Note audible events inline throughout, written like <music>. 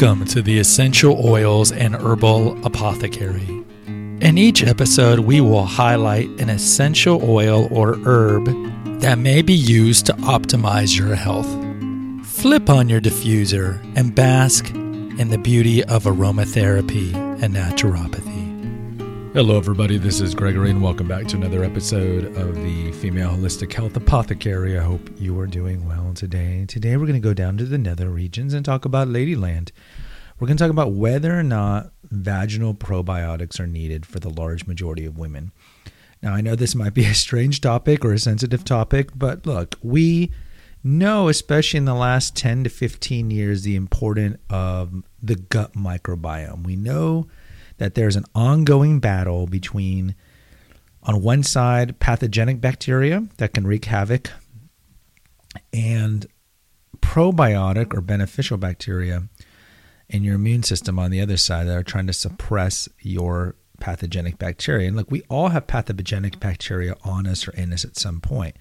Welcome to the Essential Oils and Herbal Apothecary. In each episode, we will highlight an essential oil or herb that may be used to optimize your health. Flip on your diffuser and bask in the beauty of aromatherapy and naturopathy. Hello, everybody. This is Gregory, and welcome back to another episode of the Female Holistic Health Apothecary. I hope you are doing well today. Today, we're going to go down to the nether regions and talk about Ladyland. We're going to talk about whether or not vaginal probiotics are needed for the large majority of women. Now, I know this might be a strange topic or a sensitive topic, but look, we know, especially in the last 10 to 15 years, the importance of the gut microbiome. We know that there's an ongoing battle between, on one side, pathogenic bacteria that can wreak havoc, and probiotic or beneficial bacteria in your immune system on the other side that are trying to suppress your pathogenic bacteria. And look, we all have pathogenic bacteria on us or in us at some point.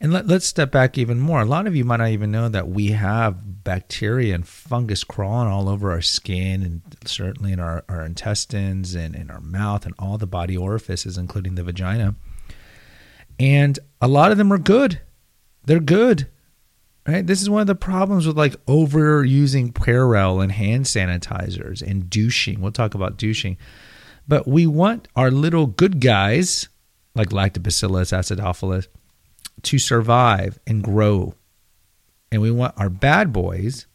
And let, us step back even more. A lot of you might not even know that we have bacteria and fungus crawling all over our skin and certainly in our, our intestines and in our mouth and all the body orifices, including the vagina. And a lot of them are good. They're good. Right? This is one of the problems with like overusing Purell and hand sanitizers and douching. We'll talk about douching. But we want our little good guys, like Lactobacillus acidophilus, to survive and grow. And we want our bad boys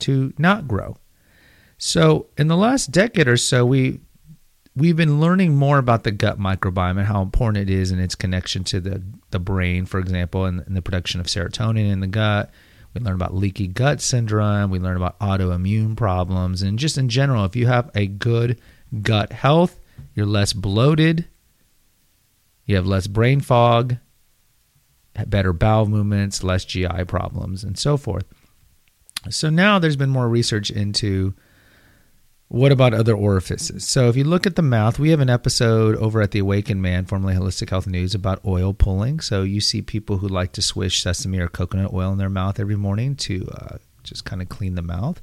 to not grow. So, in the last decade or so, we we've been learning more about the gut microbiome and how important it is and its connection to the, the brain, for example, and, and the production of serotonin in the gut. We learn about leaky gut syndrome. We learn about autoimmune problems. And just in general, if you have a good gut health, you're less bloated, you have less brain fog, better bowel movements, less GI problems, and so forth. So now there's been more research into what about other orifices? So if you look at the mouth, we have an episode over at the Awakened Man, formerly Holistic Health News, about oil pulling. So you see people who like to swish sesame or coconut oil in their mouth every morning to uh, just kind of clean the mouth.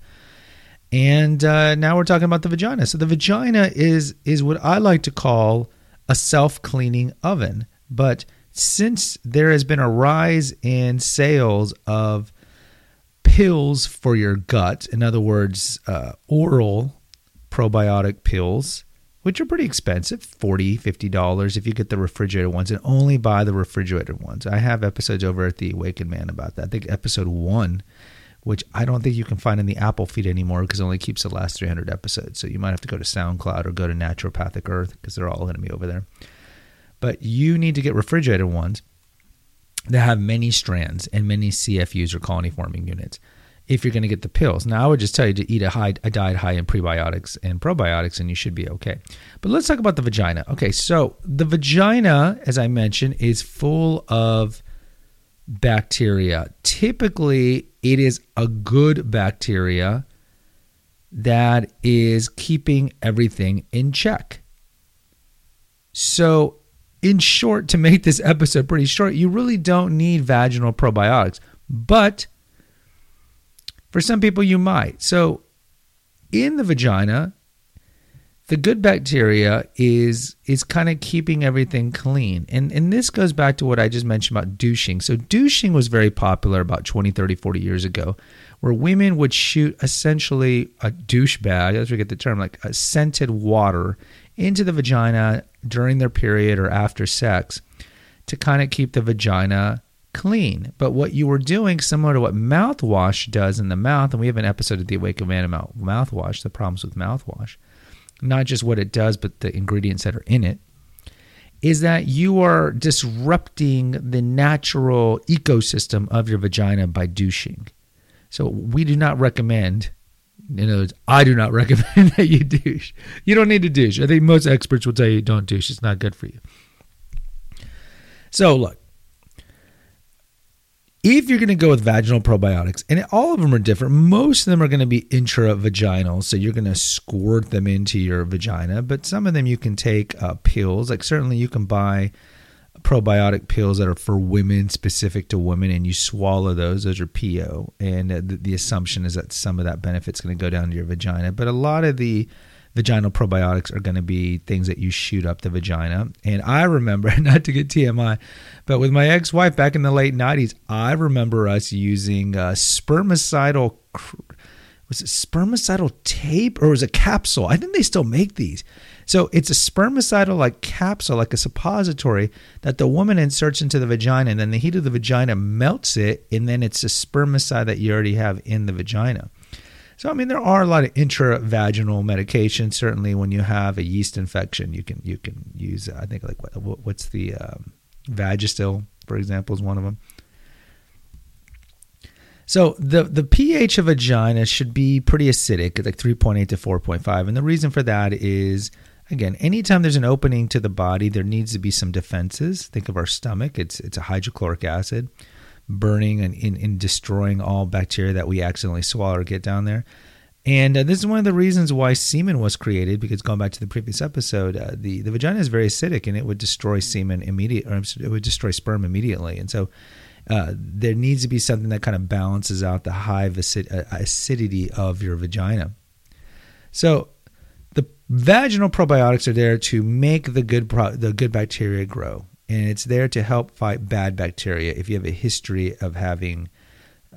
And uh, now we're talking about the vagina. So the vagina is is what I like to call a self-cleaning oven, but since there has been a rise in sales of pills for your gut, in other words, uh, oral probiotic pills, which are pretty expensive $40, $50 if you get the refrigerated ones, and only buy the refrigerated ones. I have episodes over at the Awakened Man about that. I think episode one, which I don't think you can find in the Apple feed anymore because it only keeps the last 300 episodes. So you might have to go to SoundCloud or go to Naturopathic Earth because they're all going to be over there but you need to get refrigerated ones that have many strands and many CFUs or colony forming units if you're going to get the pills. Now, I would just tell you to eat a, high, a diet high in prebiotics and probiotics, and you should be okay. But let's talk about the vagina. Okay, so the vagina, as I mentioned, is full of bacteria. Typically, it is a good bacteria that is keeping everything in check. So, in short, to make this episode pretty short, you really don't need vaginal probiotics. But for some people, you might. So, in the vagina, the good bacteria is is kind of keeping everything clean. And and this goes back to what I just mentioned about douching. So douching was very popular about 20, 30, 40 years ago, where women would shoot essentially a douche bag, as we get the term, like a scented water into the vagina during their period or after sex to kind of keep the vagina clean. But what you were doing, similar to what mouthwash does in the mouth, and we have an episode of the Awakened Man about mouthwash, the problems with mouthwash, not just what it does, but the ingredients that are in it, is that you are disrupting the natural ecosystem of your vagina by douching. So we do not recommend in other words, I do not <laughs> recommend that you douche. You don't need to douche. I think most experts will tell you don't douche. It's not good for you. So, look, if you're going to go with vaginal probiotics, and all of them are different, most of them are going to be intravaginal. So you're going to squirt them into your vagina, but some of them you can take uh, pills. Like certainly you can buy probiotic pills that are for women, specific to women, and you swallow those. Those are PO, and the, the assumption is that some of that benefit's going to go down to your vagina. But a lot of the vaginal probiotics are going to be things that you shoot up the vagina. And I remember, <laughs> not to get TMI, but with my ex wife back in the late 90s, I remember us using uh, spermicidal. Was it spermicidal tape or was it capsule? I think they still make these. So it's a spermicidal like capsule, like a suppository that the woman inserts into the vagina, and then the heat of the vagina melts it, and then it's a spermicide that you already have in the vagina. So, I mean, there are a lot of intravaginal medications. Certainly, when you have a yeast infection, you can you can use. I think like what, what's the um, Vagisil, for example, is one of them. So the the pH of vagina should be pretty acidic, like 3.8 to 4.5, and the reason for that is again, anytime there's an opening to the body, there needs to be some defenses. Think of our stomach; it's it's a hydrochloric acid burning and in, in destroying all bacteria that we accidentally swallow or get down there. And uh, this is one of the reasons why semen was created. Because going back to the previous episode, uh, the the vagina is very acidic and it would destroy semen immediately, or it would destroy sperm immediately. And so uh, there needs to be something that kind of balances out the high uh, acidity of your vagina. So the vaginal probiotics are there to make the good pro- the good bacteria grow and it's there to help fight bad bacteria if you have a history of having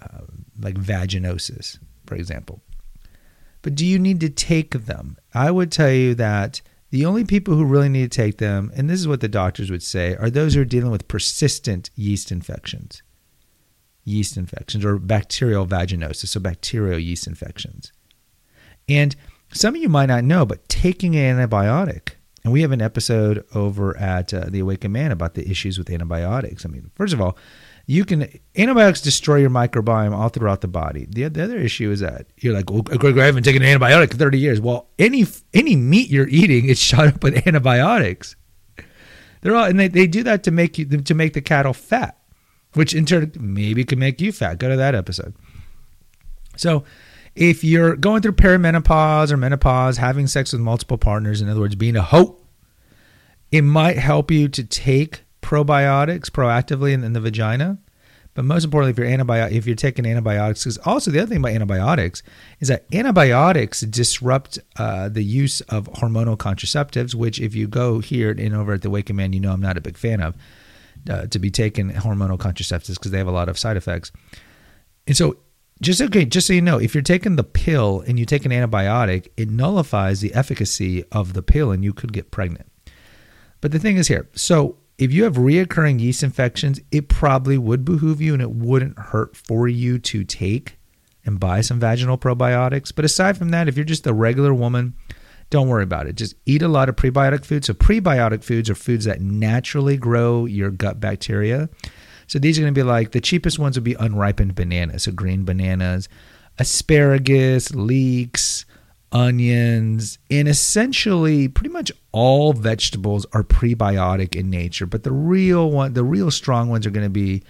uh, like vaginosis, for example. But do you need to take them? I would tell you that the only people who really need to take them, and this is what the doctors would say, are those who are dealing with persistent yeast infections. Yeast infections or bacterial vaginosis, so bacterial yeast infections. And some of you might not know, but taking an antibiotic and we have an episode over at uh, the Awakened Man about the issues with antibiotics. I mean, first of all, you can antibiotics destroy your microbiome all throughout the body. The, the other issue is that you're like, well, Greg, I haven't taken an antibiotic in 30 years. Well, any any meat you're eating is <laughs> shot up with antibiotics. They're all, and they, they do that to make you to make the cattle fat, which in turn maybe could make you fat. Go to that episode. So if you're going through perimenopause or menopause, having sex with multiple partners, in other words, being a hoe, it might help you to take probiotics proactively in, in the vagina. But most importantly, if you're antibiotic, if you're taking antibiotics, because also the other thing about antibiotics is that antibiotics disrupt uh, the use of hormonal contraceptives. Which, if you go here and over at the Awakened Man, you know I'm not a big fan of uh, to be taking hormonal contraceptives because they have a lot of side effects. And so, just okay, just so you know, if you're taking the pill and you take an antibiotic, it nullifies the efficacy of the pill and you could get pregnant. But the thing is here, so if you have reoccurring yeast infections, it probably would behoove you and it wouldn't hurt for you to take and buy some vaginal probiotics. But aside from that, if you're just a regular woman, don't worry about it. Just eat a lot of prebiotic foods. So, prebiotic foods are foods that naturally grow your gut bacteria. So these are going to be like the cheapest ones would be unripened bananas, so green bananas, asparagus, leeks, onions, and essentially pretty much all vegetables are prebiotic in nature. But the real one, the real strong ones are going to be,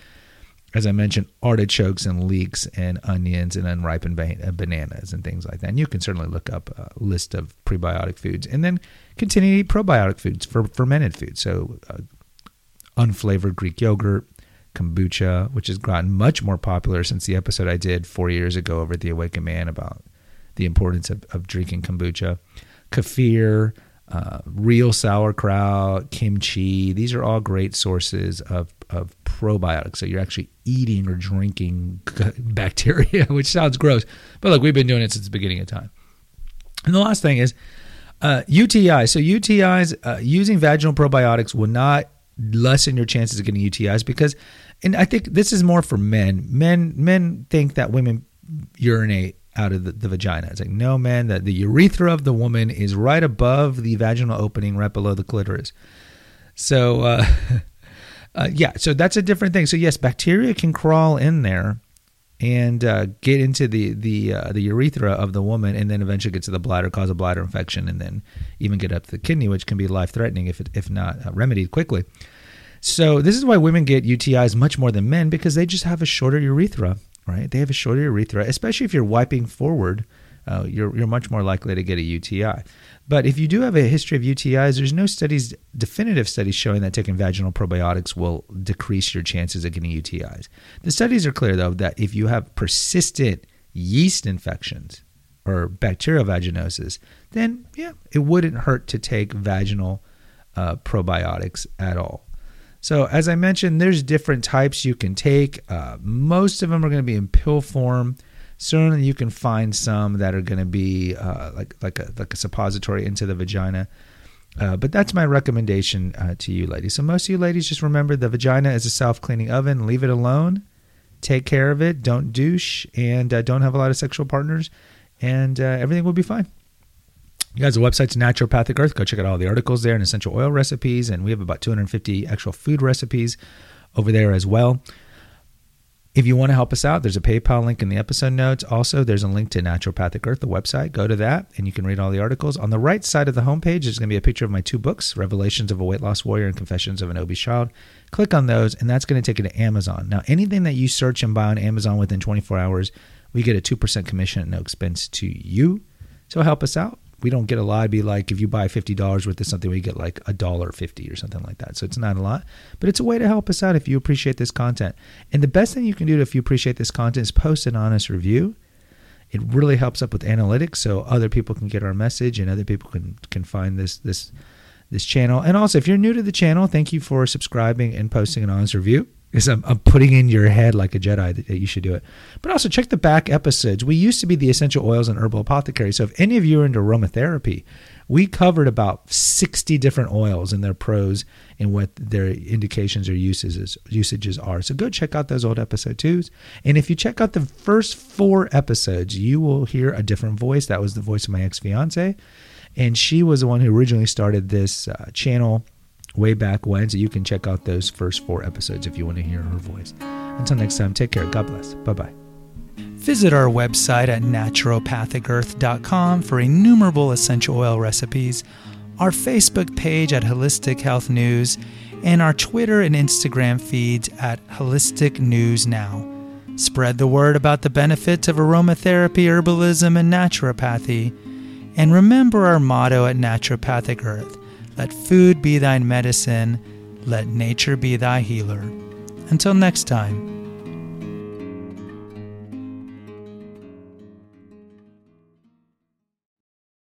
as I mentioned, artichokes and leeks and onions and unripened uh, bananas and things like that. And you can certainly look up a list of prebiotic foods and then continue to eat probiotic foods for fermented foods. So uh, unflavored Greek yogurt, kombucha, which has gotten much more popular since the episode I did four years ago over at the Awakened Man about the importance of, of drinking kombucha, kefir, uh, real sauerkraut, kimchi. These are all great sources of, of probiotics. So you're actually eating or drinking <laughs> bacteria, <laughs> which sounds gross. But look, we've been doing it since the beginning of time. And the last thing is uh, UTI. So UTIs, uh, using vaginal probiotics will not lessen your chances of getting UTIs because and I think this is more for men. Men men think that women urinate out of the, the vagina. It's like no, man. That the urethra of the woman is right above the vaginal opening, right below the clitoris. So uh, <laughs> uh, yeah, so that's a different thing. So yes, bacteria can crawl in there and uh, get into the the uh, the urethra of the woman, and then eventually get to the bladder, cause a bladder infection, and then even get up to the kidney, which can be life threatening if it, if not uh, remedied quickly. So this is why women get UTIs much more than men because they just have a shorter urethra, right? They have a shorter urethra, especially if you're wiping forward uh, you're, you're much more likely to get a UTI. But if you do have a history of UTIs, there's no studies, definitive studies showing that taking vaginal probiotics will decrease your chances of getting UTIs. The studies are clear, though, that if you have persistent yeast infections or bacterial vaginosis, then yeah, it wouldn't hurt to take vaginal uh, probiotics at all. So, as I mentioned, there's different types you can take. Uh, most of them are going to be in pill form. Certainly, you can find some that are going to be uh, like like a like a suppository into the vagina. Uh, but that's my recommendation uh, to you, ladies. So most of you ladies, just remember the vagina is a self-cleaning oven. Leave it alone. Take care of it. Don't douche, and uh, don't have a lot of sexual partners, and uh, everything will be fine. You guys, the website's Naturopathic Earth. Go check out all the articles there and essential oil recipes, and we have about 250 actual food recipes over there as well. If you want to help us out, there's a PayPal link in the episode notes. Also, there's a link to Naturopathic Earth, the website. Go to that and you can read all the articles. On the right side of the homepage, there's going to be a picture of my two books, Revelations of a Weight Loss Warrior and Confessions of an Obese Child. Click on those, and that's going to take you to Amazon. Now, anything that you search and buy on Amazon within 24 hours, we get a 2% commission at no expense to you. So help us out we don't get a lot. It'd be like if you buy fifty dollars worth of something, we get like a dollar fifty or something like that. So it's not a lot, but it's a way to help us out if you appreciate this content. And the best thing you can do if you appreciate this content is post an honest review. It really helps up with analytics, so other people can get our message and other people can can find this this this channel. And also, if you're new to the channel, thank you for subscribing and posting an honest review because I'm, I'm, putting in your head like a Jedi that, that, you should do it. But also check the back episodes. We used to be the essential oils and herbal apothecary. So if any of you are into aromatherapy, we covered about 60 different oils and their pros and what their indications or usages usages are. So go check out those old episode twos. And if you check out the first four episodes, you will hear a different voice. That was the voice of my ex fiance. And she was the one who originally started this uh, channel way back when. So you can check out those first four episodes if you want to hear her voice. Until next time, take care. God bless. Bye bye. Visit our website at naturopathicearth.com for innumerable essential oil recipes, our Facebook page at Holistic Health News, and our Twitter and Instagram feeds at Holistic News Now. Spread the word about the benefits of aromatherapy, herbalism, and naturopathy. And remember our motto at Naturopathic Earth let food be thy medicine, let nature be thy healer. Until next time.